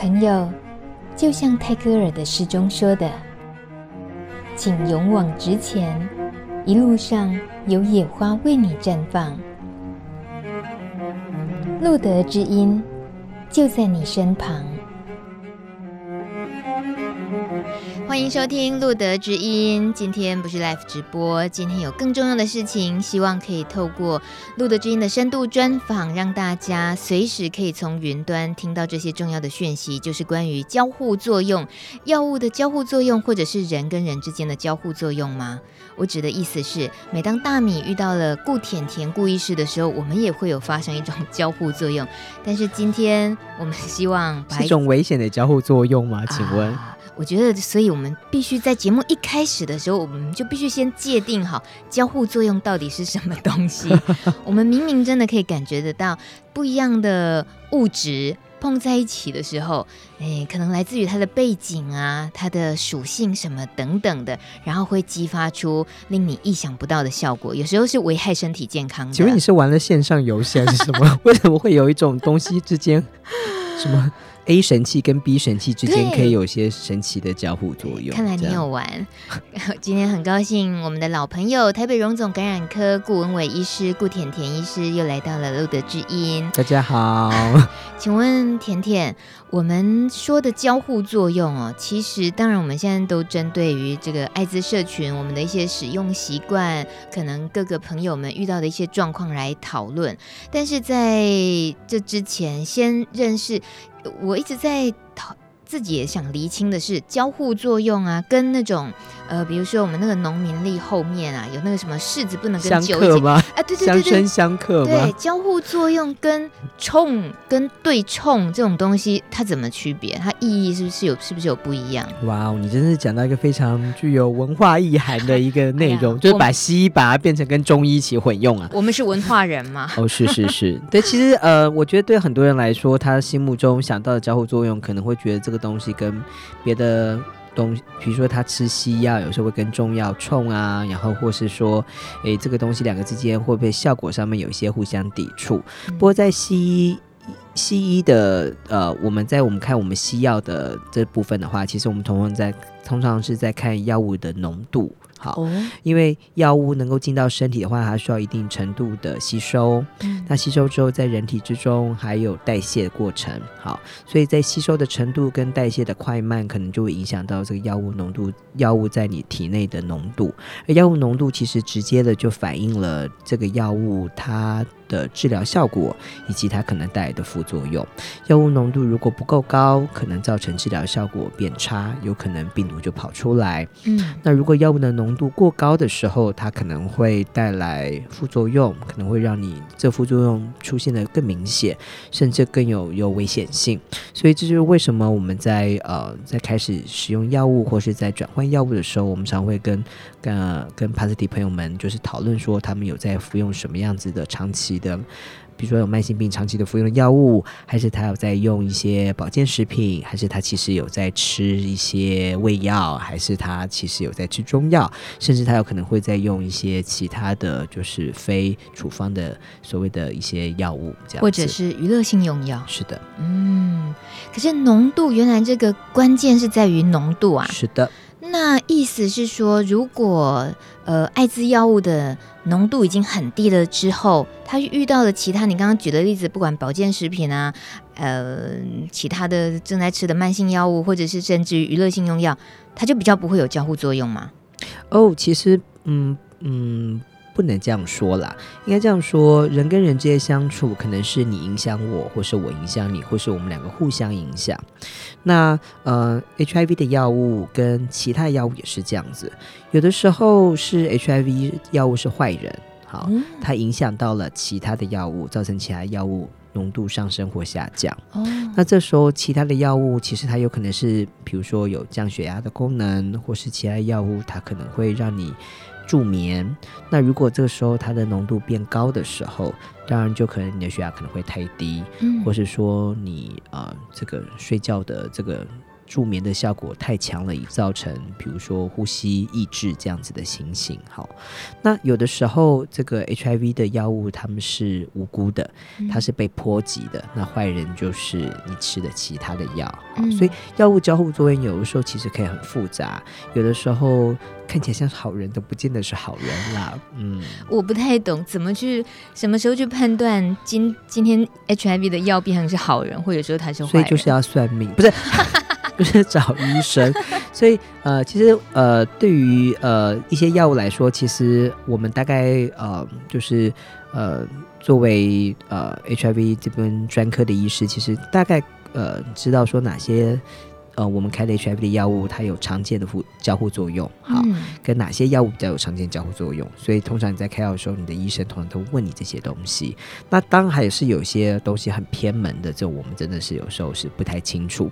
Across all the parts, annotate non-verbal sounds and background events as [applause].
朋友，就像泰戈尔的诗中说的：“请勇往直前，一路上有野花为你绽放。”路德之音就在你身旁。欢迎收听路德之音。今天不是 live 直播，今天有更重要的事情，希望可以透过路德之音的深度专访，让大家随时可以从云端听到这些重要的讯息，就是关于交互作用、药物的交互作用，或者是人跟人之间的交互作用吗？我指的意思是，每当大米遇到了顾甜甜顾医师的时候，我们也会有发生一种交互作用。但是今天我们希望把是一种危险的交互作用吗？请问？啊我觉得，所以我们必须在节目一开始的时候，我们就必须先界定好交互作用到底是什么东西。[laughs] 我们明明真的可以感觉得到，不一样的物质碰在一起的时候，诶，可能来自于它的背景啊、它的属性什么等等的，然后会激发出令你意想不到的效果。有时候是危害身体健康的。请问你是玩了线上游戏还是什么？[laughs] 为什么会有一种东西之间什么？A 神器跟 B 神器之间可以有些神奇的交互作用。看来你有玩。[laughs] 今天很高兴，我们的老朋友台北荣总感染科顾文伟医师顾甜甜医师又来到了路德之音。大家好，[laughs] 请问甜甜，我们说的交互作用哦，其实当然我们现在都针对于这个艾滋社群，我们的一些使用习惯，可能各个朋友们遇到的一些状况来讨论。但是在这之前，先认识。我一直在。自己也想厘清的是交互作用啊，跟那种呃，比如说我们那个农民历后面啊，有那个什么柿子不能跟酒一起吗？啊，对对对对，相生相克吗？对，交互作用跟冲跟对冲这种东西，它怎么区别？它意义是不是有是不是有不一样？哇哦，你真是讲到一个非常具有文化意涵的一个内容，哎、[laughs] 就是把西医把它变成跟中医一起混用啊。我们是文化人嘛？哦，是是是，[laughs] 对，其实呃，我觉得对很多人来说，他心目中想到的交互作用，可能会觉得这个东西。跟别的东西，比如说他吃西药，有时候会跟中药冲啊，然后或是说，诶，这个东西两个之间会不会效果上面有一些互相抵触？嗯、不过在西医，西医的呃，我们在我们看我们西药的这部分的话，其实我们通常在通常是在看药物的浓度。好，因为药物能够进到身体的话，它需要一定程度的吸收。嗯，那吸收之后，在人体之中还有代谢的过程。好，所以在吸收的程度跟代谢的快慢，可能就会影响到这个药物浓度，药物在你体内的浓度。而药物浓度其实直接的就反映了这个药物它的治疗效果以及它可能带来的副作用。药物浓度如果不够高，可能造成治疗效果变差，有可能病毒就跑出来。嗯，那如果药物的浓度过高的时候，它可能会带来副作用，可能会让你这副作用出现的更明显，甚至更有有危险性。所以这就是为什么我们在呃在开始使用药物或是在转换药物的时候，我们常会跟跟、呃、跟 Positive 朋友们就是讨论说，他们有在服用什么样子的长期的。比如说有慢性病长期的服用的药物，还是他有在用一些保健食品，还是他其实有在吃一些胃药，还是他其实有在吃中药，甚至他有可能会在用一些其他的就是非处方的所谓的一些药物，这样或者是娱乐性用药。是的，嗯，可是浓度原来这个关键是在于浓度啊。是的。那意思是说，如果呃艾滋药物的浓度已经很低了之后，他遇到了其他你刚刚举的例子，不管保健食品啊，呃其他的正在吃的慢性药物，或者是甚至于娱乐性用药，它就比较不会有交互作用吗？哦，其实嗯嗯。不能这样说啦，应该这样说：人跟人之间相处，可能是你影响我，或是我影响你，或是我们两个互相影响。那呃，HIV 的药物跟其他药物也是这样子，有的时候是 HIV 药物是坏人，好，嗯、它影响到了其他的药物，造成其他药物浓度上升或下降。哦，那这时候其他的药物其实它有可能是，比如说有降血压的功能，或是其他药物它可能会让你。助眠，那如果这个时候它的浓度变高的时候，当然就可能你的血压可能会太低，嗯，或是说你啊、呃、这个睡觉的这个助眠的效果太强了，以造成比如说呼吸抑制这样子的情形。好，那有的时候这个 HIV 的药物他们是无辜的，它是被波及的，那坏人就是你吃的其他的药。好，所以药物交互作用有的时候其实可以很复杂，有的时候看起来像是好人，都不见得是好人啦。嗯，我不太懂怎么去什么时候去判断今今天 HIV 的药变成是好人，或者说他是坏人，所以就是要算命，不是。[laughs] 就是找医生，[laughs] 所以呃，其实呃，对于呃一些药物来说，其实我们大概呃，就是呃，作为呃 HIV 这边专科的医师，其实大概呃知道说哪些呃我们开的 HIV 的药物它有常见的互交互作用，好，嗯、跟哪些药物比较有常见交互作用，所以通常你在开药的时候，你的医生通常都问你这些东西。那当然还是有些东西很偏门的，这我们真的是有时候是不太清楚。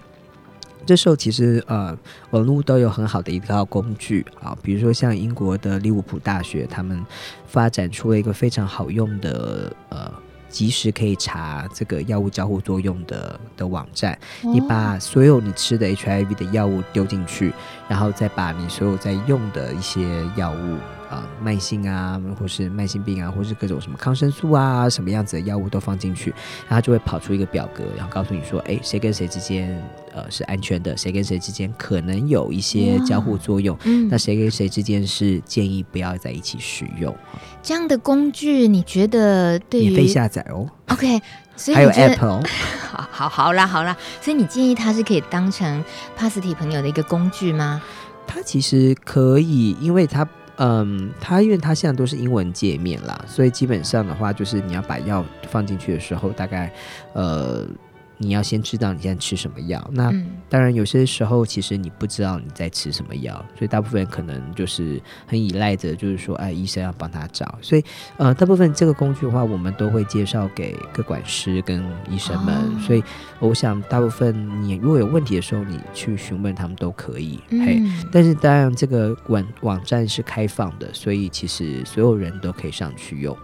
这时候其实呃，网络都有很好的一套工具啊，比如说像英国的利物浦大学，他们发展出了一个非常好用的呃，即时可以查这个药物交互作用的的网站。你把所有你吃的 HIV 的药物丢进去，然后再把你所有在用的一些药物。啊，慢性啊，或是慢性病啊，或是各种什么抗生素啊，什么样子的药物都放进去，然后就会跑出一个表格，然后告诉你说，哎，谁跟谁之间呃是安全的，谁跟谁之间可能有一些交互作用，嗯，那谁跟谁之间是建议不要在一起使用。这样的工具，你觉得对于免费下载哦？OK，所以还有 Apple，[laughs] 好好好啦好啦，所以你建议它是可以当成帕斯提朋友的一个工具吗？它其实可以，因为它。嗯，它因为它现在都是英文界面啦，所以基本上的话，就是你要把药放进去的时候，大概呃。你要先知道你现在吃什么药。那当然，有些时候其实你不知道你在吃什么药，所以大部分人可能就是很依赖着，就是说，哎，医生要帮他找。所以，呃，大部分这个工具的话，我们都会介绍给各管师跟医生们。哦、所以，我想大部分你如果有问题的时候，你去询问他们都可以。嗯、嘿，但是当然这个网网站是开放的，所以其实所有人都可以上去用。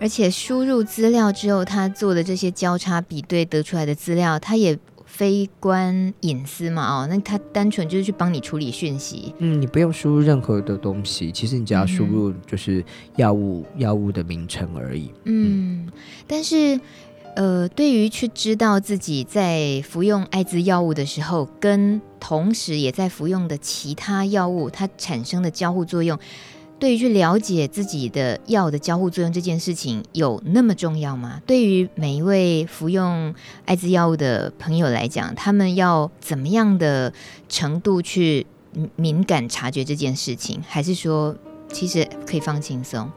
而且输入资料之后，他做的这些交叉比对得出来的资料，他也非关隐私嘛？哦，那他单纯就是去帮你处理讯息。嗯，你不用输入任何的东西，其实你只要输入就是药物、嗯、药物的名称而已。嗯，嗯但是呃，对于去知道自己在服用艾滋药物的时候，跟同时也在服用的其他药物，它产生的交互作用。对于去了解自己的药的交互作用这件事情有那么重要吗？对于每一位服用艾滋药物的朋友来讲，他们要怎么样的程度去敏感察觉这件事情？还是说，其实可以放轻松？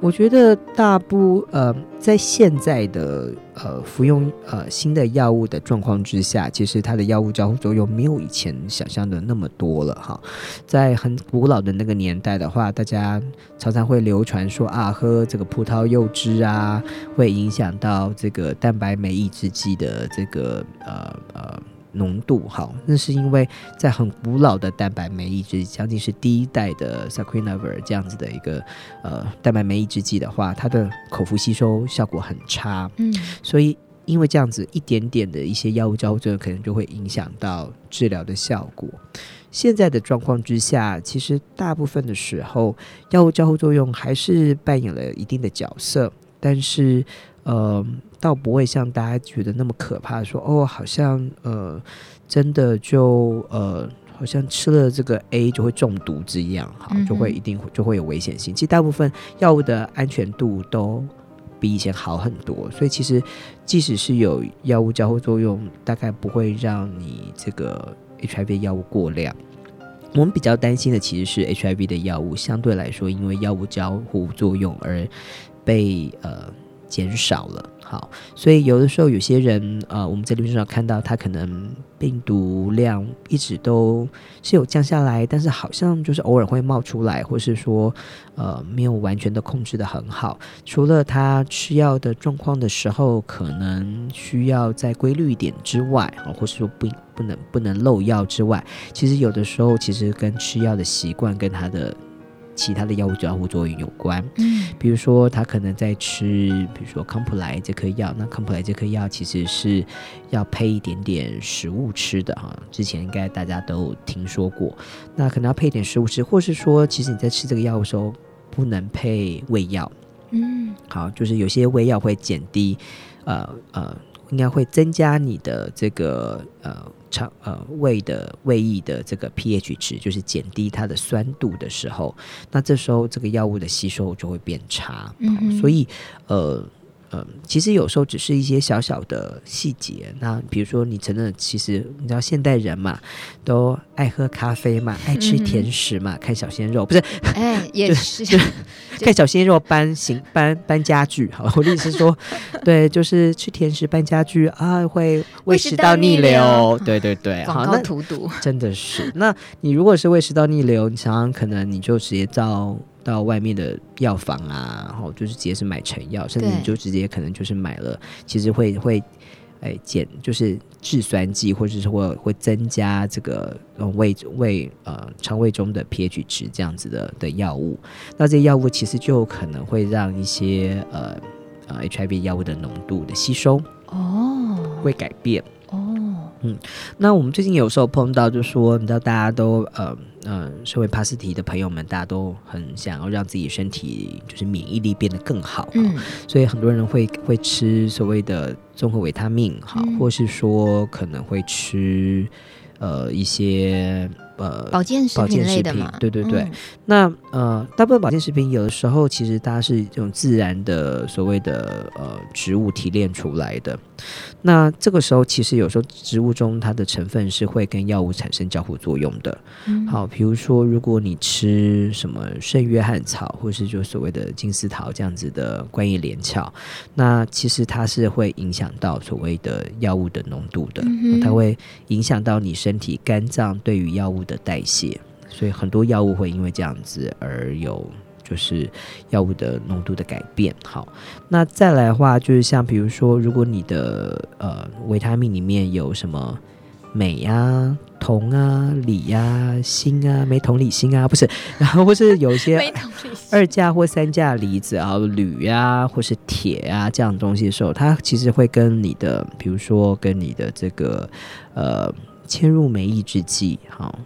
我觉得大部呃，在现在的呃服用呃新的药物的状况之下，其实它的药物交互作用没有以前想象的那么多了哈。在很古老的那个年代的话，大家常常会流传说啊，喝这个葡萄柚汁啊，会影响到这个蛋白酶抑制剂的这个呃呃。浓度好，那是因为在很古老的蛋白酶抑制，将近是第一代的 Saquinavir 这样子的一个呃蛋白酶抑制剂的话，它的口服吸收效果很差。嗯，所以因为这样子一点点的一些药物交互作用，可能就会影响到治疗的效果。现在的状况之下，其实大部分的时候药物交互作用还是扮演了一定的角色，但是。呃，倒不会像大家觉得那么可怕，说哦，好像呃，真的就呃，好像吃了这个 A 就会中毒这样，好，就会一定就会有危险性。其实大部分药物的安全度都比以前好很多，所以其实即使是有药物交互作用，大概不会让你这个 HIV 药物过量。我们比较担心的其实是 HIV 的药物相对来说，因为药物交互作用而被呃。减少了，好，所以有的时候有些人，呃，我们在临床上看到他可能病毒量一直都是有降下来，但是好像就是偶尔会冒出来，或是说，呃，没有完全的控制得很好。除了他吃药的状况的时候，可能需要再规律一点之外，啊，或是说不不能不能漏药之外，其实有的时候其实跟吃药的习惯跟他的。其他的药物交互作用有关。嗯，比如说他可能在吃，比如说康普莱这颗药，那康普莱这颗药其实是要配一点点食物吃的哈。之前应该大家都有听说过，那可能要配一点食物吃，或是说，其实你在吃这个药的时候不能配胃药。嗯，好，就是有些胃药会减低，呃呃。应该会增加你的这个呃肠呃胃的胃液的这个 pH 值，就是减低它的酸度的时候，那这时候这个药物的吸收就会变差。嗯，所以呃。嗯，其实有时候只是一些小小的细节。那比如说，你真的其实你知道，现代人嘛，都爱喝咖啡嘛，[laughs] 爱吃甜食嘛，嗯、看小鲜肉不是？哎，[laughs] 也是，[laughs] 看小鲜肉搬行搬搬家具。好，我的意思是说，对，就是吃甜食搬家具啊，会胃食道逆流。对对对，广告荼毒，真的是。那你如果是胃食道逆流，你想想，可能你就直接到。到外面的药房啊，然后就是直接是买成药，甚至你就直接可能就是买了，其实会会诶减就是制酸剂，或者是会会增加这个胃胃呃肠胃中的 pH 值这样子的的药物。那这些药物其实就可能会让一些呃呃 HIV 药物的浓度的吸收哦。会改变。哦嗯。那我们最近有时候碰到，就说你知道大家都呃。呃，身为帕斯提的朋友们，大家都很想要让自己身体就是免疫力变得更好，嗯，所以很多人会会吃所谓的综合维他命，好，嗯，或是说可能会吃呃一些。呃，保健食品类的嘛，对对对。嗯、那呃，大部分保健食品有的时候其实它是这种自然的所谓的呃植物提炼出来的。那这个时候其实有时候植物中它的成分是会跟药物产生交互作用的。嗯、好，比如说如果你吃什么圣约翰草，或是就所谓的金丝桃这样子的观叶连翘，那其实它是会影响到所谓的药物的浓度的，嗯、它会影响到你身体肝脏对于药物的代谢，所以很多药物会因为这样子而有就是药物的浓度的改变。好，那再来的话，就是像比如说，如果你的呃维他命里面有什么镁啊、铜啊、锂啊、锌啊、镁、铜、锂、锌啊，[laughs] 不是，然后或是有一些 [laughs] 二价或三价离子啊、铝啊，或是铁啊这样的东西的时候，它其实会跟你的，比如说跟你的这个呃嵌入酶抑制剂，好。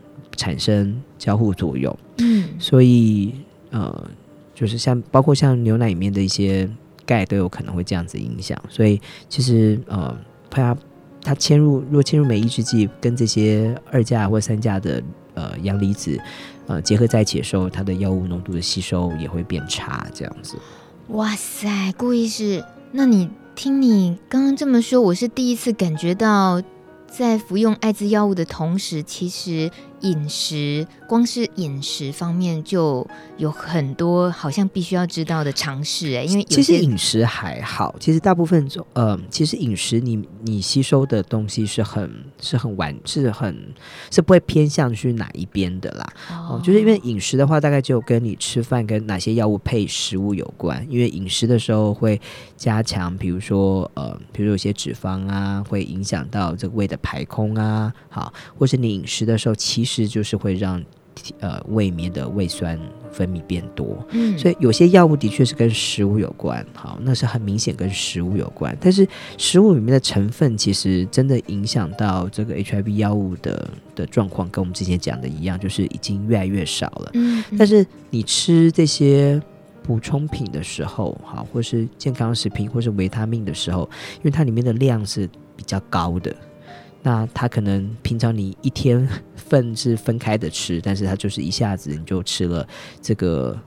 产生交互作用，嗯，所以呃，就是像包括像牛奶里面的一些钙都有可能会这样子影响，所以其实呃，它它嵌入若嵌入酶抑制剂跟这些二价或三价的呃阳离子呃结合在一起的时候，它的药物浓度的吸收也会变差，这样子。哇塞，顾医师，那你听你刚刚这么说，我是第一次感觉到在服用艾滋药物的同时，其实。饮食，光是饮食方面就有很多好像必须要知道的常识哎，因为其实饮食还好，其实大部分种呃，其实饮食你你吸收的东西是很是很完是很是不会偏向去哪一边的啦哦、呃，就是因为饮食的话，大概就跟你吃饭跟哪些药物配食物有关，因为饮食的时候会加强，比如说呃，比如有些脂肪啊，会影响到这个胃的排空啊，好，或是你饮食的时候其实。其实就是会让呃胃里面的胃酸分泌变多，嗯，所以有些药物的确是跟食物有关，好，那是很明显跟食物有关。但是食物里面的成分其实真的影响到这个 HIV 药物的的状况，跟我们之前讲的一样，就是已经越来越少了。嗯，但是你吃这些补充品的时候，好，或是健康食品，或是维他命的时候，因为它里面的量是比较高的。那它可能平常你一天 [laughs] 份是分开的吃，但是它就是一下子你就吃了这个。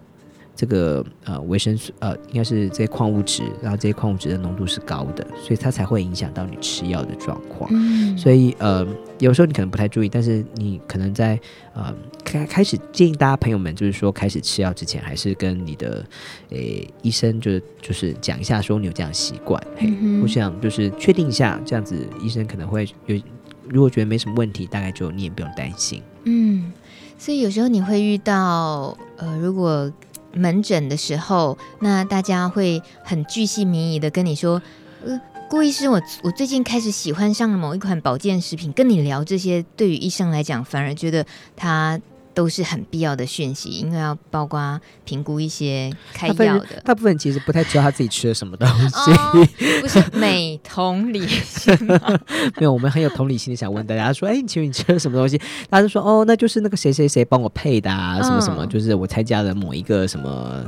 这个呃维生素呃应该是这些矿物质，然后这些矿物质的浓度是高的，所以它才会影响到你吃药的状况。嗯，所以呃有时候你可能不太注意，但是你可能在呃开开始建议大家朋友们，就是说开始吃药之前，还是跟你的诶医生就是就是讲一下，说你有这样习惯。嗯，我想就是确定一下，这样子医生可能会有，如果觉得没什么问题，大概就你也不用担心。嗯，所以有时候你会遇到呃如果。门诊的时候，那大家会很巨细靡遗的跟你说，呃，顾医师，我我最近开始喜欢上了某一款保健食品，跟你聊这些，对于医生来讲，反而觉得他都是很必要的讯息，因为要包括评估一些开药的。大部分其实不太知道他自己吃了什么东西，哦、不是美同理心。[laughs] 没有，我们很有同理心的想问大家说：“哎，你请问你吃了什么东西？”大家就说：“哦，那就是那个谁谁谁帮我配的啊，什么什么，嗯、就是我参加了某一个什么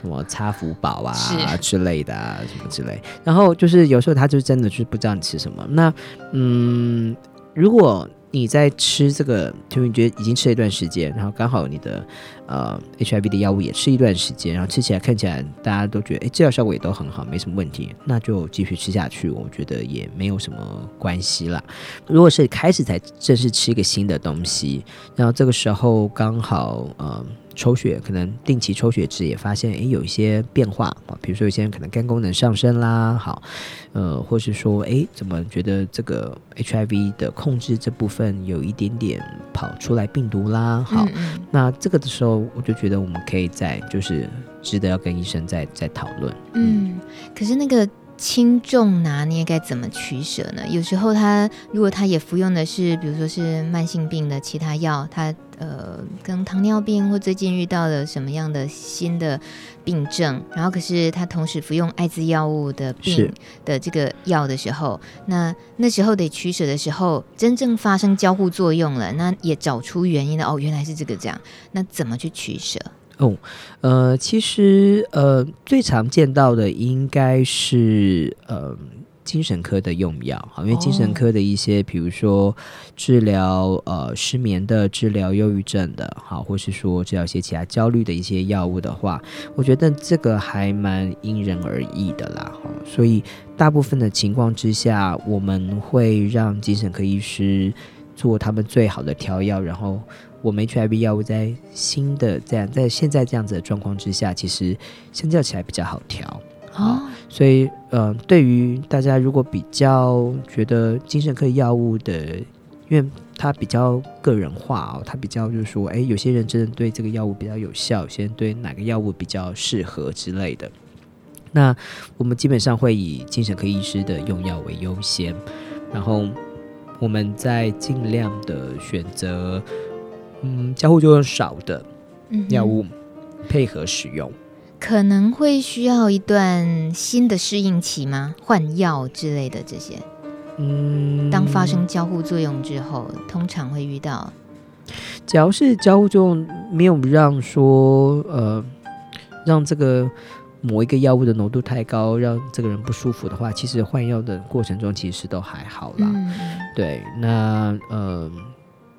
什么擦福宝啊之类的啊，什么之类。”然后就是有时候他就真的就是不知道你吃什么。那嗯，如果。你在吃这个，就你觉得已经吃了一段时间，然后刚好你的呃 HIV 的药物也吃一段时间，然后吃起来看起来大家都觉得，哎，治疗效果也都很好，没什么问题，那就继续吃下去，我觉得也没有什么关系啦。如果是开始才正式吃一个新的东西，然后这个时候刚好呃。抽血可能定期抽血值也发现，诶，有一些变化啊，比如说有些人可能肝功能上升啦，好，呃，或是说，诶，怎么觉得这个 HIV 的控制这部分有一点点跑出来病毒啦，好，嗯嗯，那这个的时候，我就觉得我们可以在就是值得要跟医生再再讨论。嗯，可是那个。轻重拿捏该怎么取舍呢？有时候他如果他也服用的是，比如说是慢性病的其他药，他呃跟糖尿病或最近遇到了什么样的新的病症，然后可是他同时服用艾滋药物的病的这个药的时候，那那时候得取舍的时候，真正发生交互作用了，那也找出原因了。哦，原来是这个这样，那怎么去取舍？哦，呃，其实呃，最常见到的应该是呃精神科的用药，因为精神科的一些，比如说治疗呃失眠的、治疗忧郁症的，好，或是说治疗一些其他焦虑的一些药物的话，我觉得这个还蛮因人而异的啦，哈，所以大部分的情况之下，我们会让精神科医师做他们最好的调药，然后。我们 HIV 药物在新的这样在现在这样子的状况之下，其实相较起来比较好调啊、哦，所以嗯、呃，对于大家如果比较觉得精神科药物的，因为它比较个人化哦，它比较就是说，哎，有些人真的对这个药物比较有效，有些人对哪个药物比较适合之类的，那我们基本上会以精神科医师的用药为优先，然后我们再尽量的选择。嗯，交互作用少的药物配合使用，嗯，可能会需要一段新的适应期吗？换药之类的这些，嗯，当发生交互作用之后，通常会遇到。只要是交互作用没有让说呃让这个某一个药物的浓度太高，让这个人不舒服的话，其实换药的过程中其实都还好啦。嗯，对，那呃。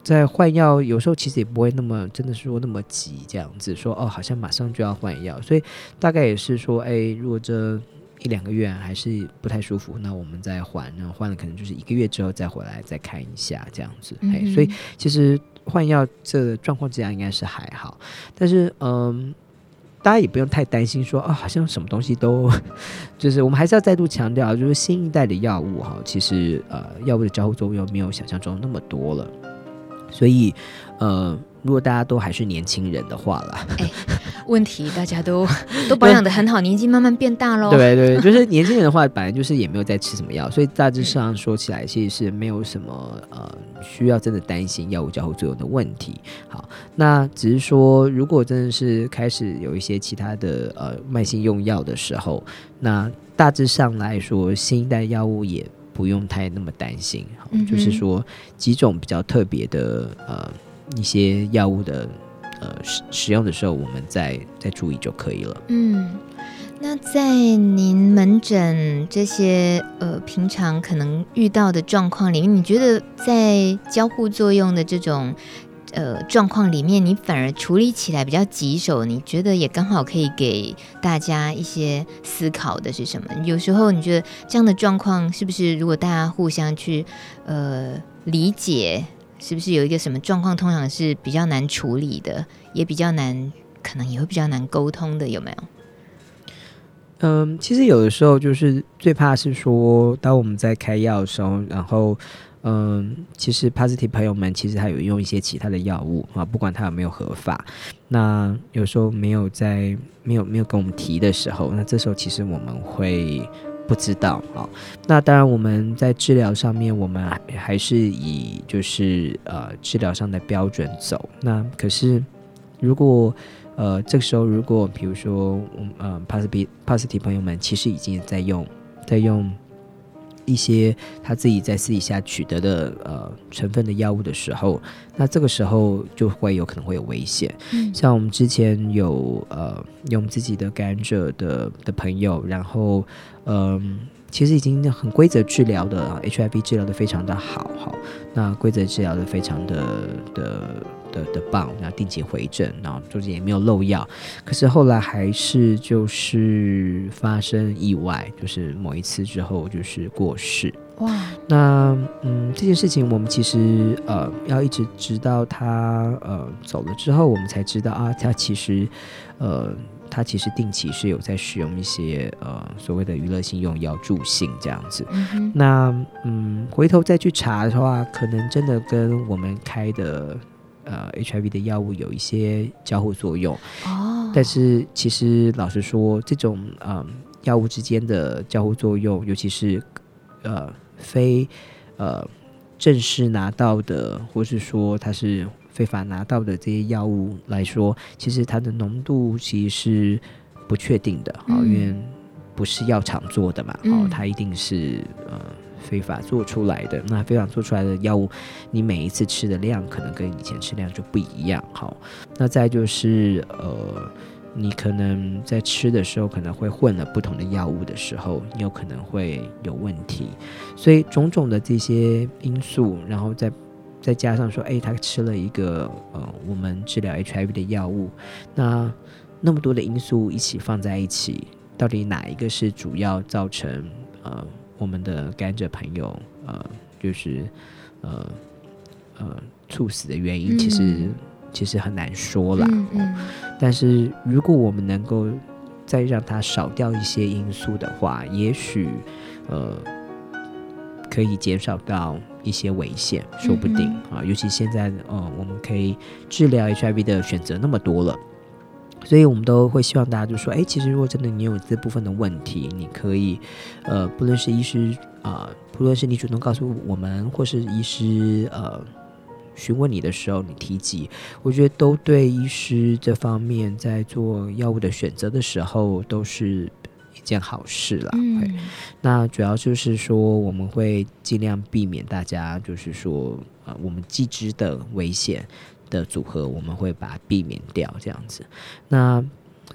在换药，有时候其实也不会那么真的是说那么急，这样子说哦，好像马上就要换药，所以大概也是说，哎，如果这一两个月还是不太舒服，那我们再换，然后换了可能就是一个月之后再回来再看一下这样子，哎、嗯，所以其实换药这状况这样应该是还好，但是嗯，大家也不用太担心说啊、哦，好像什么东西都就是我们还是要再度强调，就是新一代的药物哈，其实呃药物的交互作用没有想象中那么多了。所以，呃，如果大家都还是年轻人的话啦，哎，问题大家都 [laughs] 都保养的很好，年纪慢慢变大喽。对对，就是年轻人的话，本来就是也没有在吃什么药，所以大致上说起来，其实是没有什么呃需要真的担心药物交互作用的问题。好，那只是说，如果真的是开始有一些其他的呃慢性用药的时候，那大致上来说，新一代药物也。不用太那么担心，嗯，就是说几种比较特别的呃一些药物的呃使使用的时候，我们再再注意就可以了。嗯，那在您门诊这些呃平常可能遇到的状况里面，你觉得在交互作用的这种呃，状况里面，你反而处理起来比较棘手。你觉得也刚好可以给大家一些思考的是什么？有时候你觉得这样的状况是不是，如果大家互相去呃理解，是不是有一个什么状况，通常是比较难处理的，也比较难，可能也会比较难沟通的，有没有？嗯，其实有的时候就是最怕是说，当我们在开药的时候，然后。嗯，其实 positive 朋友们其实还有用一些其他的药物啊，不管它有没有合法，那有时候没有在没有没有跟我们提的时候，那这时候其实我们会不知道。啊，那当然我们在治疗上面，我们还是以就是呃治疗上的标准走。那可是如果呃这个时候如果比如说嗯呃帕斯比帕斯提朋友们其实已经在用在用。一些他自己在私底下取得的呃成分的药物的时候，那这个时候就会有可能会有危险。嗯，像我们之前有呃用自己的感染者的的朋友，然后嗯、呃，其实已经很规则治疗的 HIV 治疗的非常的好哈，那规则治疗的非常的的。的的棒，然后定期回诊，然后中间也没有漏药，可是后来还是就是发生意外，就是某一次之后就是过世。哇，那嗯这件事情我们其实呃要一直直到他呃走了之后，我们才知道啊，他其实呃他其实定期是有在使用一些呃所谓的娱乐性用药助兴这样子。嗯那嗯回头再去查的话，可能真的跟我们开的。呃，HIV 的药物有一些交互作用哦，但是其实老实说，这种嗯药物之间的交互作用，尤其是呃非呃正式拿到的，或是说它是非法拿到的这些药物来说，其实它的浓度其实是不确定的啊，嗯，因为不是药厂做的嘛，哦，它一定是呃。非法做出来的，那非法做出来的药物，你每一次吃的量可能跟以前吃量就不一样。好，那再就是呃，你可能在吃的时候可能会混了不同的药物的时候，有可能会有问题。所以种种的这些因素，然后再再加上说，哎，他吃了一个呃，我们治疗 HIV 的药物，那那么多的因素一起放在一起，到底哪一个是主要造成呃？我们的甘蔗朋友，呃，就是呃呃猝死的原因，其实、嗯、其实很难说啦。嗯嗯、但是如果我们能够再让它少掉一些因素的话，也许呃可以减少到一些危险，说不定、嗯、啊。尤其现在，呃，我们可以治疗 HIV 的选择那么多了。所以我们都会希望大家就说，哎，其实如果真的你有这部分的问题，你可以，呃，不论是医师啊、呃，不论是你主动告诉我们，或是医师呃询问你的时候，你提及，我觉得都对医师这方面在做药物的选择的时候都是一件好事啦。嗯，那主要就是说，我们会尽量避免大家就是说，呃，我们既知的危险。的组合，我们会把它避免掉，这样子。那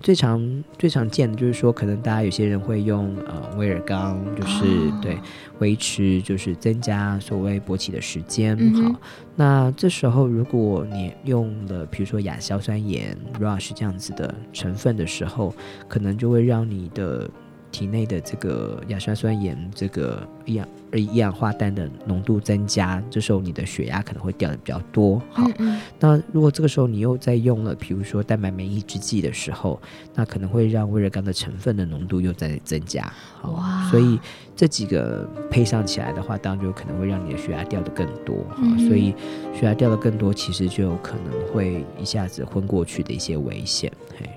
最常最常见的就是说，可能大家有些人会用呃威尔刚，就是、哦、对维持，就是增加所谓勃起的时间。嗯、好，那这时候如果你用了，比如说亚硝酸盐 Rush 这样子的成分的时候，可能就会让你的。体内的这个亚硝酸盐，这个一氧二一氧化氮的浓度增加，这时候你的血压可能会掉的比较多。好，嗯嗯，那如果这个时候你又在用了，比如说蛋白酶抑制剂的时候，那可能会让威而钢的成分的浓度又在增加。好，哇，所以这几个配上起来的话，当然就可能会让你的血压掉的更多。嗯嗯，所以血压掉的更多，其实就有可能会一下子昏过去的一些危险。嘿。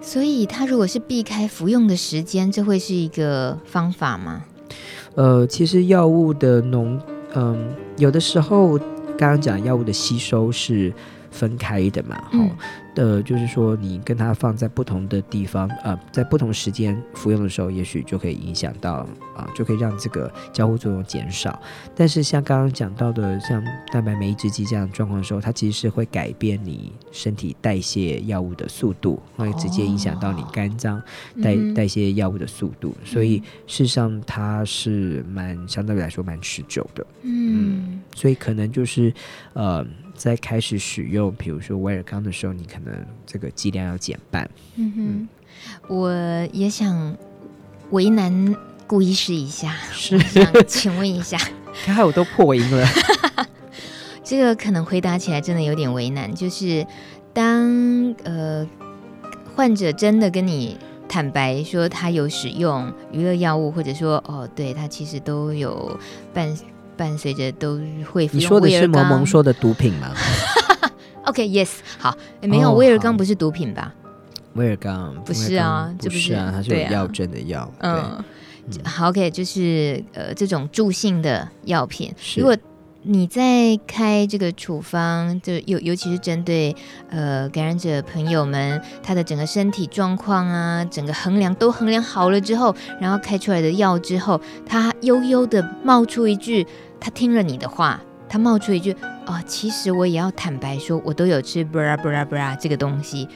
所以，他如果是避开服用的时间，这会是一个方法吗？呃，其实药物的浓，嗯、呃，有的时候刚刚讲药物的吸收是分开的嘛，嗯的，就是说，你跟它放在不同的地方，呃，在不同时间服用的时候，也许就可以影响到啊、呃，就可以让这个交互作用减少。但是像刚刚讲到的，像蛋白酶抑制剂这样的状况的时候，它其实是会改变你身体代谢药物的速度，会直接影响到你肝脏代、哦、代谢药物的速度。嗯、所以事实上它是蛮相对来说蛮持久的。嗯，嗯，所以可能就是呃。在开始使用，比如说威尔康的时候，你可能这个剂量要减半。嗯哼，嗯，我也想为难顾医师一下，是想请问一下，[laughs] 看看我都破音了。[laughs] 这个可能回答起来真的有点为难，就是当呃患者真的跟你坦白说他有使用娱乐药物，或者说哦，对他其实都有伴。伴随着都会服用。你说的是萌萌说的毒品吗？OK，Yes，、[laughs] okay, 好，没有，威尔刚不是毒品吧？威尔刚不是啊，不是啊，它是有药证的药。嗯，嗯、好，OK，就是呃这种助兴的药品，如果。你在开这个处方，就尤尤其是针对呃感染者朋友们，他的整个身体状况啊，整个衡量都衡量好了之后，然后开出来的药之后，他悠悠的冒出一句，他听了你的话，他冒出一句，哦，其实我也要坦白说，我都有吃布拉布拉布拉这个东西。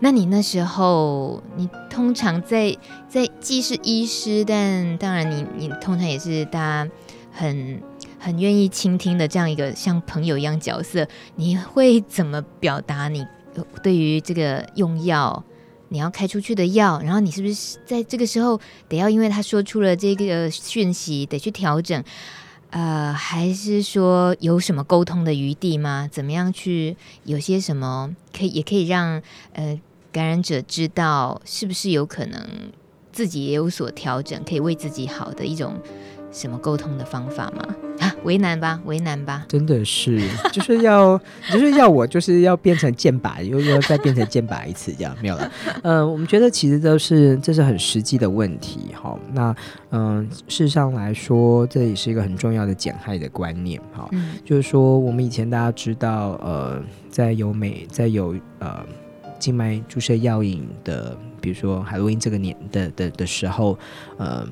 那你那时候，你通常在在既是医师，但当然你你通常也是大家很。很愿意倾听的这样一个像朋友一样角色，你会怎么表达你对于这个用药，你要开出去的药，然后你是不是在这个时候得要因为他说出了这个讯息得去调整，呃，还是说有什么沟通的余地吗？怎么样去有些什么可以也可以让呃感染者知道是不是有可能自己也有所调整，可以为自己好的一种。什么沟通的方法吗？啊，为难吧，为难吧，真的是，[laughs] 就是要，就是要我，就是要变成剑拔，又又要再变成剑拔一次，这样没有了。嗯、[laughs] 呃，我们觉得其实都是，这是很实际的问题。好，那嗯、呃，事实上来说，这也是一个很重要的减害的观念。好，嗯、就是说，我们以前大家知道，呃，在有美，在有呃静脉注射药引的，比如说海洛因这个年的的的时候，呃。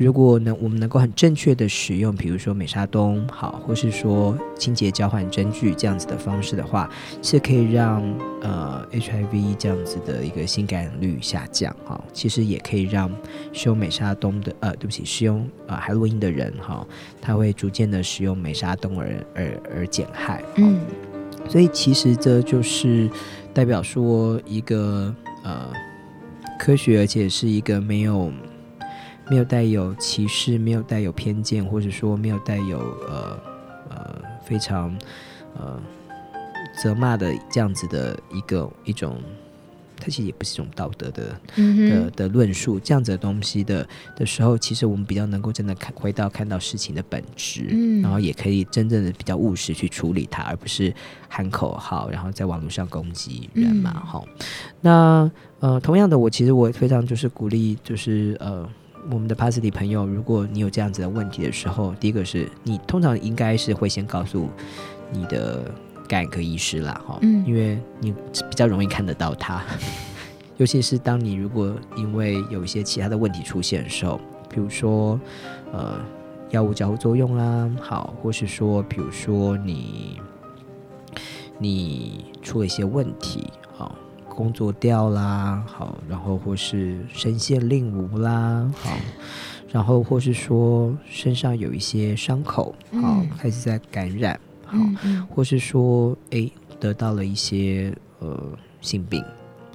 如果能，我们能够很正确的使用，比如说美沙东，好，或是说清洁交换针具这样子的方式的话，是可以让呃 HIV 这样子的一个性感染率下降，哈，其实也可以让使用美沙东的，呃，对不起，使用呃海洛因的人，哈，他会逐渐的使用美沙东而而而减害，嗯，所以其实这就是代表说一个呃科学，而且是一个没有。没有带有歧视，没有带有偏见，或者说没有带有呃呃非常呃责骂的这样子的一个一种，它其实也不是一种道德的、嗯、的的论述，这样子的东西的的时候，其实我们比较能够真的看回到看到事情的本质，嗯、然后也可以真正的比较务实去处理它，而不是喊口号，然后在网络上攻击人嘛。哈、嗯，那呃同样的，我其实我非常就是鼓励，就是呃。我们的 Pacity 朋友，如果你有这样子的问题的时候，第一个是你通常应该是会先告诉你的感染科医师啦，哈，嗯，因为你比较容易看得到他，[laughs] 尤其是当你如果因为有一些其他的问题出现的时候，比如说呃药物交互作用啦，好，或是说比如说你你出了一些问题，好。工作掉啦，好，然后或是身陷令无啦，好，然后或是说身上有一些伤口，好，开始在感染，好，或是说诶得到了一些呃性病。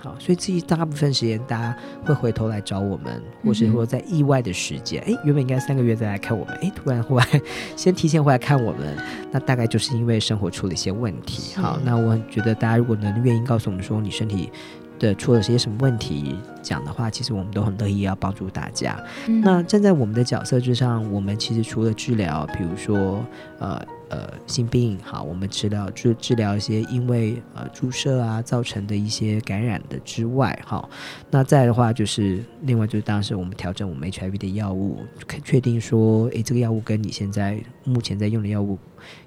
好，所以其实大部分时间，大家会回头来找我们，或是说在意外的时间，哎、嗯，原本应该三个月再来看我们，哎，突然忽然先提前回来看我们，那大概就是因为生活出了一些问题。好，那我觉得大家如果能愿意告诉我们说你身体的出了些什么问题，讲的话，其实我们都很乐意要帮助大家。嗯、那站在我们的角色之上，我们其实除了治疗，比如说呃。呃，性病好，我们治疗治治疗一些因为呃注射啊造成的一些感染的之外，好，那再的话就是另外就是当时我们调整我们 HIV 的药物，确定说，诶，这个药物跟你现在目前在用的药物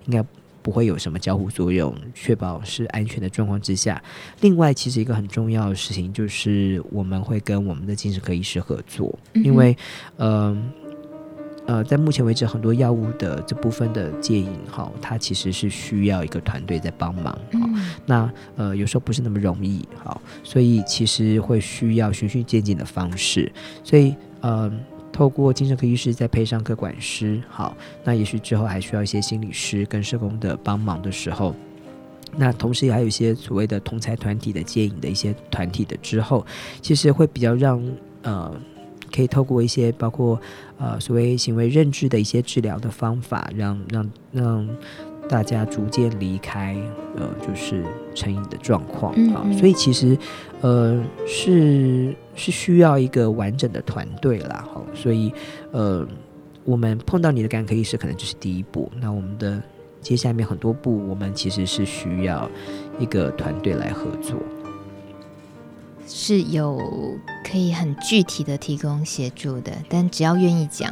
应该不会有什么交互作用，确保是安全的状况之下。另外，其实一个很重要的事情就是我们会跟我们的精神科医师合作，嗯、因为嗯。呃呃，在目前为止，很多药物的这部分的戒瘾，哈，它其实是需要一个团队在帮忙。那呃，有时候不是那么容易，哈，所以其实会需要循序渐进的方式。所以，呃，透过精神科医师再配上个管师，好，那也许之后还需要一些心理师跟社工的帮忙的时候，那同时也还有一些所谓的同才团体的接引的一些团体的之后，其实会比较让呃。可以透过一些包括呃所谓行为认知的一些治疗的方法，让让让大家逐渐离开呃就是成瘾的状况啊。嗯嗯。所以其实呃是是需要一个完整的团队啦。好。所以呃我们碰到你的感染科医师可能就是第一步，那我们的接下面很多步，我们其实是需要一个团队来合作。是有可以很具体的提供协助的，但只要愿意讲，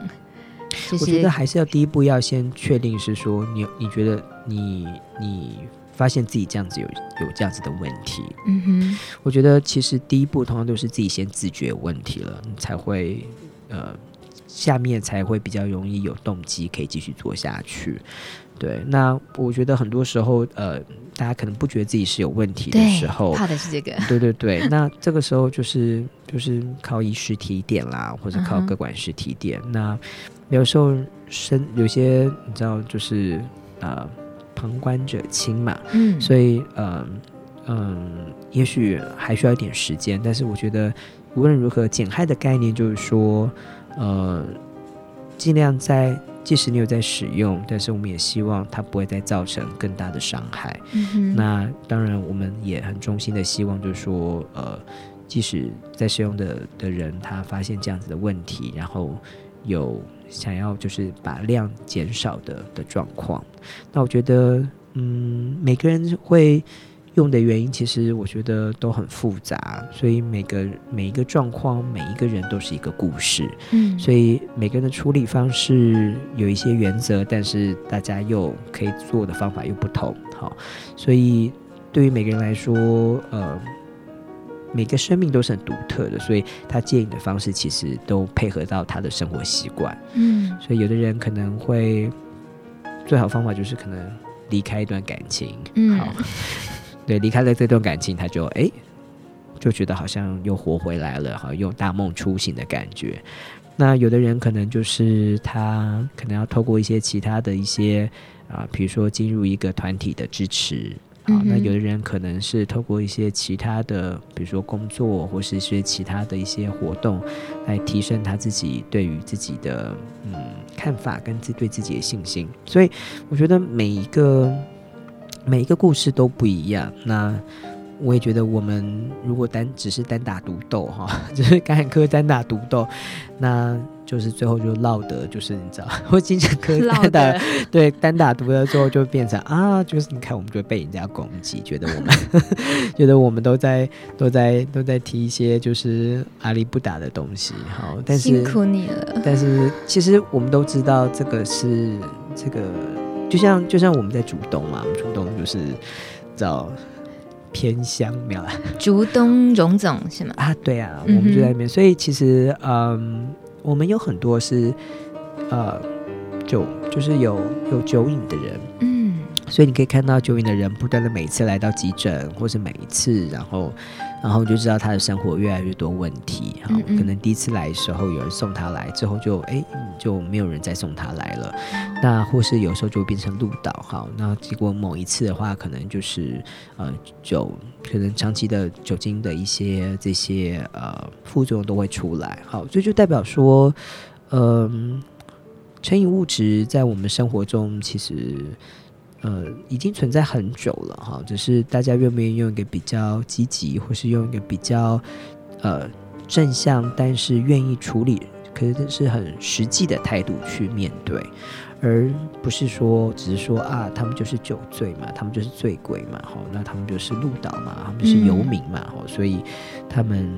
就是、我觉得还是要第一步要先确定是说你你觉得你你发现自己这样子有有这样子的问题，嗯哼，我觉得其实第一步通常都是自己先自觉有问题了，你才会呃下面才会比较容易有动机可以继续做下去。对，那我觉得很多时候，呃，大家可能不觉得自己是有问题的时候，怕的是这个。[laughs] 对对对，那这个时候就是就是靠医师提点啦，或者靠各管师提点。Uh. 那有时候身有些你知道，就是呃，旁观者清嘛，嗯，所以呃嗯、呃，也许还需要一点时间，但是我觉得无论如何，减害的概念就是说，呃，尽量在。即使你有在使用，但是我们也希望它不会再造成更大的伤害。嗯。那当然，我们也很衷心的希望，就是说，呃，即使在使用的的人他发现这样子的问题，然后有想要就是把量减少的的状况，那我觉得，嗯，每个人会。用的原因其实我觉得都很复杂，所以每个每一个状况，每一个人都是一个故事。嗯，所以每个人的处理方式有一些原则，但是大家又可以做的方法又不同。好，所以对于每个人来说，呃，每个生命都是很独特的，所以他建议的方式其实都配合到他的生活习惯。嗯，所以有的人可能会最好方法就是可能离开一段感情。嗯，好。对，离开了这段感情，他就哎，就觉得好像又活回来了，好像又大梦初醒的感觉。那有的人可能就是他可能要透过一些其他的一些啊，比如说进入一个团体的支持啊、嗯。那有的人可能是透过一些其他的，比如说工作或是一些其他的一些活动，来提升他自己对于自己的嗯看法跟自对自己的信心。所以我觉得每一个。每一个故事都不一样，那我也觉得，我们如果单只是单打独斗哈，[laughs] 就是感染科单打独斗，那就是最后就落得就是你知道，或精神科单打对单打独斗之后就变成啊，就是你看我们就被人家攻击，觉得我们 [laughs] 觉得我们都在都在都在提一些就是阿里不打的东西，好，但是辛苦你了，但是其实我们都知道这个是这个。就像就像我们在竹东嘛，我们竹东就是找偏乡苗了。竹东荣总是吗？啊，对啊，我们就在那边、嗯，所以其实嗯，我们有很多是呃，酒就是有有酒瘾的人，嗯，所以你可以看到酒瘾的人不断的每一次来到急诊，或是每一次，然后。然后就知道他的生活越来越多问题，好，可能第一次来的时候有人送他来，之后就哎就没有人再送他来了，那或是有时候就变成路导，好，那结果某一次的话，可能就是呃酒可能长期的酒精的一些这些呃副作用都会出来，好，所以就代表说，嗯、呃，成瘾物质在我们生活中其实。呃，已经存在很久了哈，只是大家愿不愿意用一个比较积极，或是用一个比较呃正向，但是愿意处理，可是是很实际的态度去面对，而不是说只是说啊，他们就是酒醉嘛，他们就是醉鬼嘛，哈，那他们就是路岛嘛，他们就是游民嘛，哈、嗯，所以他们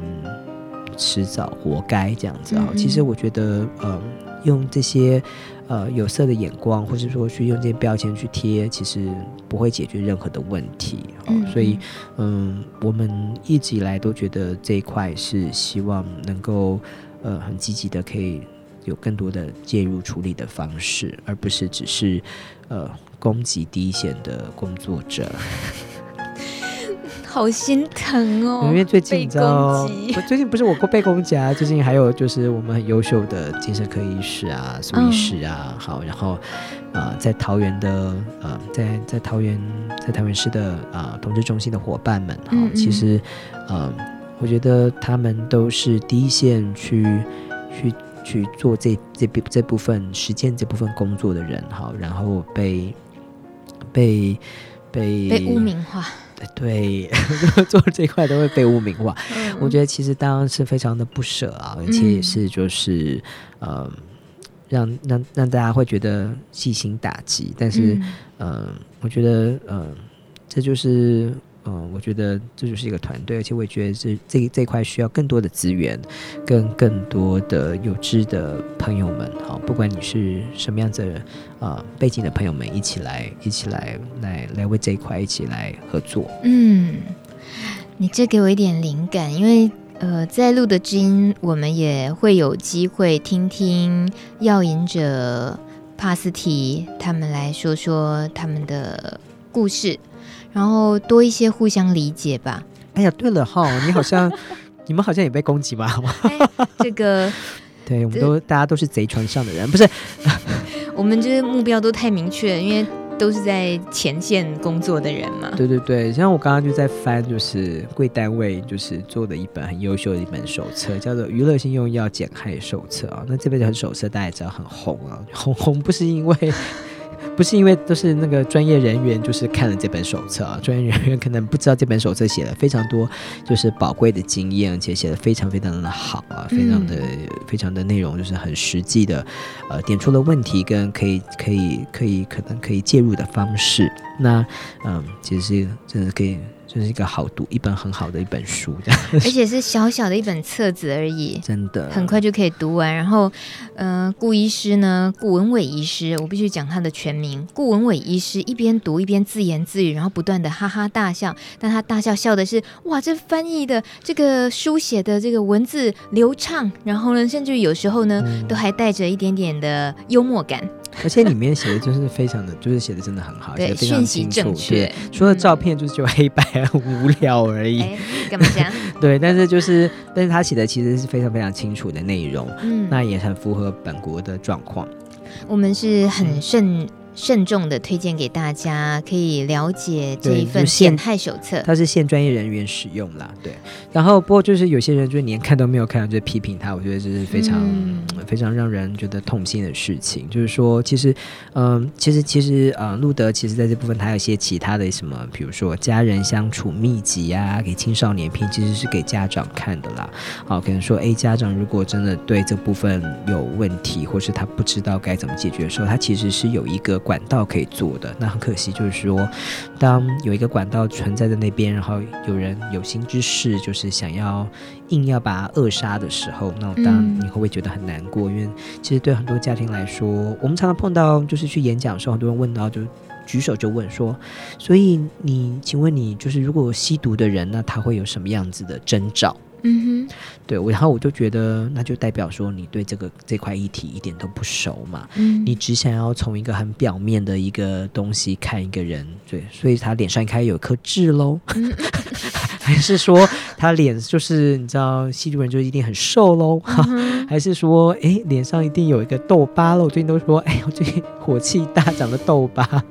迟早活该这样子啊。其实我觉得，呃，用这些。呃，有色的眼光，或是说去用这些标签去贴，其实不会解决任何的问题。哦、嗯，所以，嗯，我们一直以来都觉得这一块是希望能够，呃，很积极的可以有更多的介入处理的方式，而不是只是，呃，攻击第一线的工作者。好心疼哦！因为最近你知道，最近不是我 [laughs] 被攻击啊，最近还有就是我们很优秀的精神科医师啊、苏医师啊，好，然后啊、呃，在桃园的呃，在在桃园在桃园市的啊、呃、同志中心的伙伴们，好，嗯嗯其实呃，我觉得他们都是第一线去去去做这这这部分实践这部分工作的人，好，然后被被被被污名化。对，[laughs] 做这一块都会被污名化。嗯、我觉得其实当然是非常的不舍啊，而且也是就是、嗯、呃，让让让大家会觉得细心打击。但是嗯、呃，我觉得呃，这就是嗯，我觉得这就是一个团队，而且我也觉得这这这一块需要更多的资源，跟更多的有志的朋友们，好，不管你是什么样子啊、背景的朋友们，一起来，一起来，来来为这一块一起来合作。嗯，你这给我一点灵感，因为呃，在露德之音，我们也会有机会听听药瘾者帕斯提他们来说说他们的故事。然后多一些互相理解吧。哎呀，对了哈，[laughs] 你好像你们好像也被攻击吧？哎、这个，[laughs] 对，我们都大家都是贼船上的人，不是？[laughs] 我们这个目标都太明确，因为都是在前线工作的人嘛。对对对，像我刚刚就在翻，就是贵单位就是做的一本很优秀的一本手册，叫做《娱乐性用药减害手册》啊。那这本手册大家也知道很红啊，红红不是因为。不是因为都是那个专业人员，就是看了这本手册啊，[laughs] 专业人员可能不知道这本手册写了非常多，就是宝贵的经验，而且写的非常非常的好啊，非常的、嗯、非常的内容就是很实际的，呃，点出了问题跟可以可以可以可能可以介入的方式。那嗯，其实是真的可以。就是一个好读，一本很好的一本书，这样，[laughs] 而且是小小的一本册子而已，真的很快就可以读完。然后，呃，顾医师呢，顾文伟医师，我必须讲他的全名。顾文伟医师一边读一边自言自语，然后不断的哈哈大笑。但他大笑笑的是，哇，这翻译的这个书写的这个文字流畅，然后呢，甚至有时候呢，嗯、都还带着一点点的幽默感。而且里面写的就是非常的，就是写的真的很好，[laughs] 写的非常清楚。对，除了照片就是就黑白很无聊而已。干嘛这样？[laughs] 对，但是就是，但是他写的其实是非常非常清楚的内容，嗯，那也很符合本国的状况。我们是很慎。嗯慎重的推荐给大家，可以了解这一份减害手册。它是限专业人员使用啦，对。然后，不过就是有些人就是连看都没有看，就批评他，我觉得这是非常、嗯、非常让人觉得痛心的事情。就是说，其实，嗯、呃，其实其实啊，路德其实在这部分，他有一些其他的什么，比如说家人相处秘籍啊，给青少年篇，其实是给家长看的啦。好，可能说，哎，家长如果真的对这部分有问题，或是他不知道该怎么解决的时候，他其实是有一个。管道可以做的，那很可惜，就是说，当有一个管道存在在那边，然后有人有心之士，就是想要硬要把它扼杀的时候，那当然你会不会觉得很难过？嗯、因为其实对很多家庭来说，我们常常碰到，就是去演讲的时候，很多人问到就举手就问说，所以你，请问你就是如果吸毒的人，那他会有什么样子的征兆？嗯哼，对我，然后我就觉得，那就代表说你对这个这块议题一点都不熟嘛。嗯，你只想要从一个很表面的一个东西看一个人，对，所以他脸上应该有颗痣喽，嗯、[laughs] 还是说他脸就是你知道吸毒人就一定很瘦喽？嗯、[laughs] 还是说哎脸上一定有一个痘疤喽？我最近都说哎我最近火气大长的痘疤。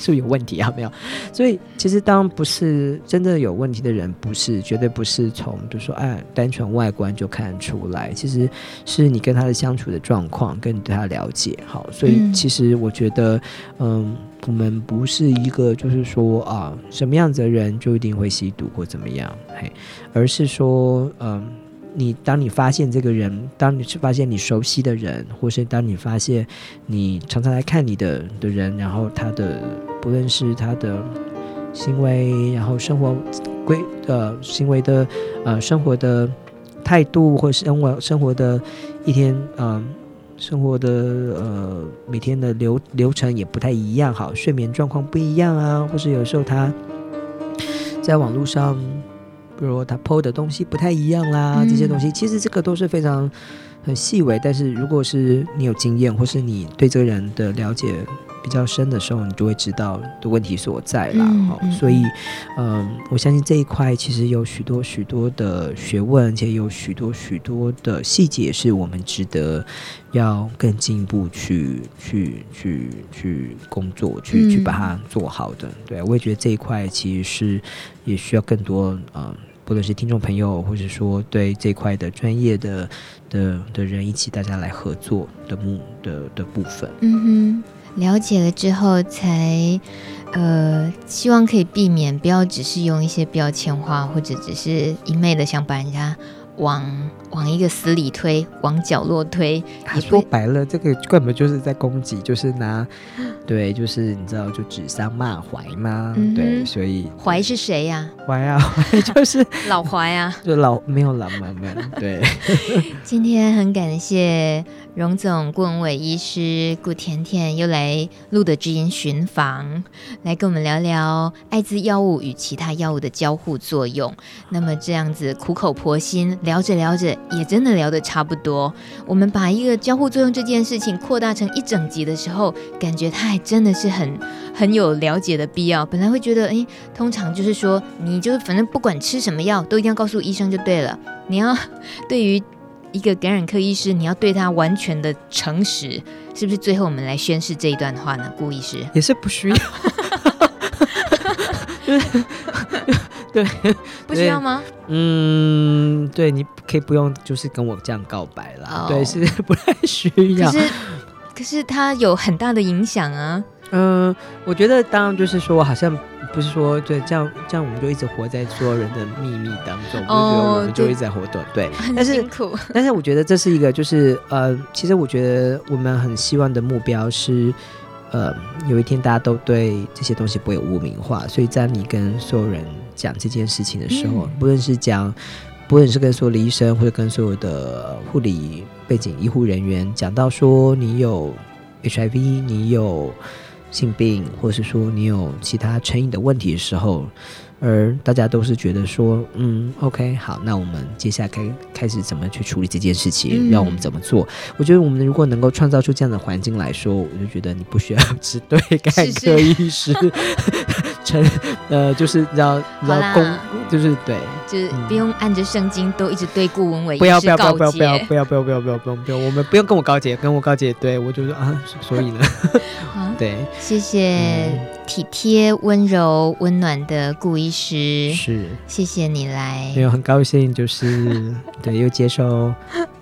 是不是有问题啊？没有，所以其实当不是真的有问题的人，不是绝对不是从比如说哎单纯外观就看出来，其实是你跟他的相处的状况，跟你对他了解好。所以其实我觉得，嗯，嗯，我们不是一个就是说啊什么样子的人就一定会吸毒或怎么样，嘿，而是说嗯。你当你发现这个人，当你去发现你熟悉的人，或是当你发现你常常来看你的的人，然后他的不论是他的行为，然后生活规呃行为的呃生活的态度，或是生活生活的一天呃生活的呃每天的流流程也不太一样，好，睡眠状况不一样啊，或是有时候他在网络上。比如他 PO 的东西不太一样啦，这些东西其实这个都是非常很细微，但是如果是你有经验，或是你对这个人的了解比较深的时候，你就会知道的问题所在啦。嗯嗯、所以，嗯，我相信这一块其实有许多许多的学问，而且有许多许多的细节是我们值得要更进一步去去去去工作，去去把它做好的。对，我也觉得这一块其实是也需要更多嗯，不论是听众朋友，或者说对这块的专业的的的人一起大家来合作的目的的部分。嗯哼。了解了之后才，呃，希望可以避免，不要只是用一些标签化，或者只是一昧的想把人家往往一个死里推，往角落推。他说白了，这个根本就是在攻击，就是拿，[gasps] 对，就是你知道，就指桑骂槐吗？嗯、对，所以槐是谁呀？槐啊，[laughs] 槐就是老槐啊，[laughs] 就老没有老嘛，没有对。[laughs] 今天很感谢。荣总顾文伟医师顾甜甜又来露德之音巡访，来跟我们聊聊艾滋药物与其他药物的交互作用。那么这样子苦口婆心聊着聊着，也真的聊得差不多。我们把一个交互作用这件事情扩大成一整集的时候，感觉它还真的是很很有了解的必要。本来会觉得，哎，通常就是说，你就反正不管吃什么药，都一定要告诉医生就对了。你要对于。一个感染科医师，你要对他完全的诚实，是不是？最后我们来宣誓这一段话呢？顾医师也是不需要，[laughs] [laughs] 对，[laughs] 不需要吗？嗯，对，你可以不用，就是跟我这样告白了。Oh. 对，是 [laughs] 不太需要。可是，可是它有很大的影响啊。嗯，我觉得当然就是说，好像。不是说对这样这样我们就一直活在所有人的秘密当中，哦、我觉得我们就一直在活动，对，很辛苦。但是但是我觉得这是一个就是呃，其实我觉得我们很希望的目标是呃，有一天大家都对这些东西不会有污名化，所以在你跟所有人讲这件事情的时候，嗯、不论是讲，不论是跟所有的医生或者跟所有的护理背景医护人员讲到说你有 HIV，你有。性病，或是说你有其他成瘾的问题的时候，而大家都是觉得说，嗯，OK，好，那我们接下来开开始怎么去处理这件事情，嗯、让我们怎么做？我觉得我们如果能够创造出这样的环境来说，我就觉得你不需要 [laughs] 只对感染科医师，成 [laughs] 呃，就是要要公，就是对，就是不用按着圣经都一直对顾文伟不要不要不要不要不要不要不要不要不要不要不要，我们不用跟我高姐，跟我高姐，对我就是啊，所以呢。[laughs] 对，谢谢体贴、温柔、温暖的顾医师，是，谢谢你来，没有很高兴，就是对，又接受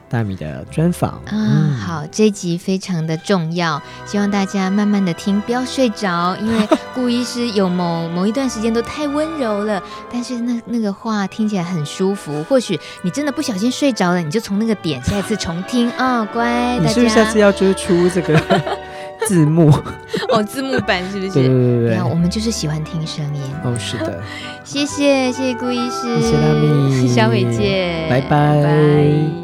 大米的专访啊。嗯、好，这一集非常的重要，希望大家慢慢的听，不要睡着，因为 [laughs] 顾医师有某某一段时间都太温柔了，但是那那个话听起来很舒服，或许你真的不小心睡着了，你就从那个点下一次重听啊、哦，乖，你是不是下次要追出这个？[laughs] 字幕哦，字幕版是不是？对对对对，我们就是喜欢听声音。哦，是的。[laughs] 谢谢谢谢顾医师，谢谢大米，小伟见，拜拜。拜拜。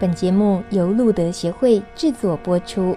本节目由路德协会制作播出。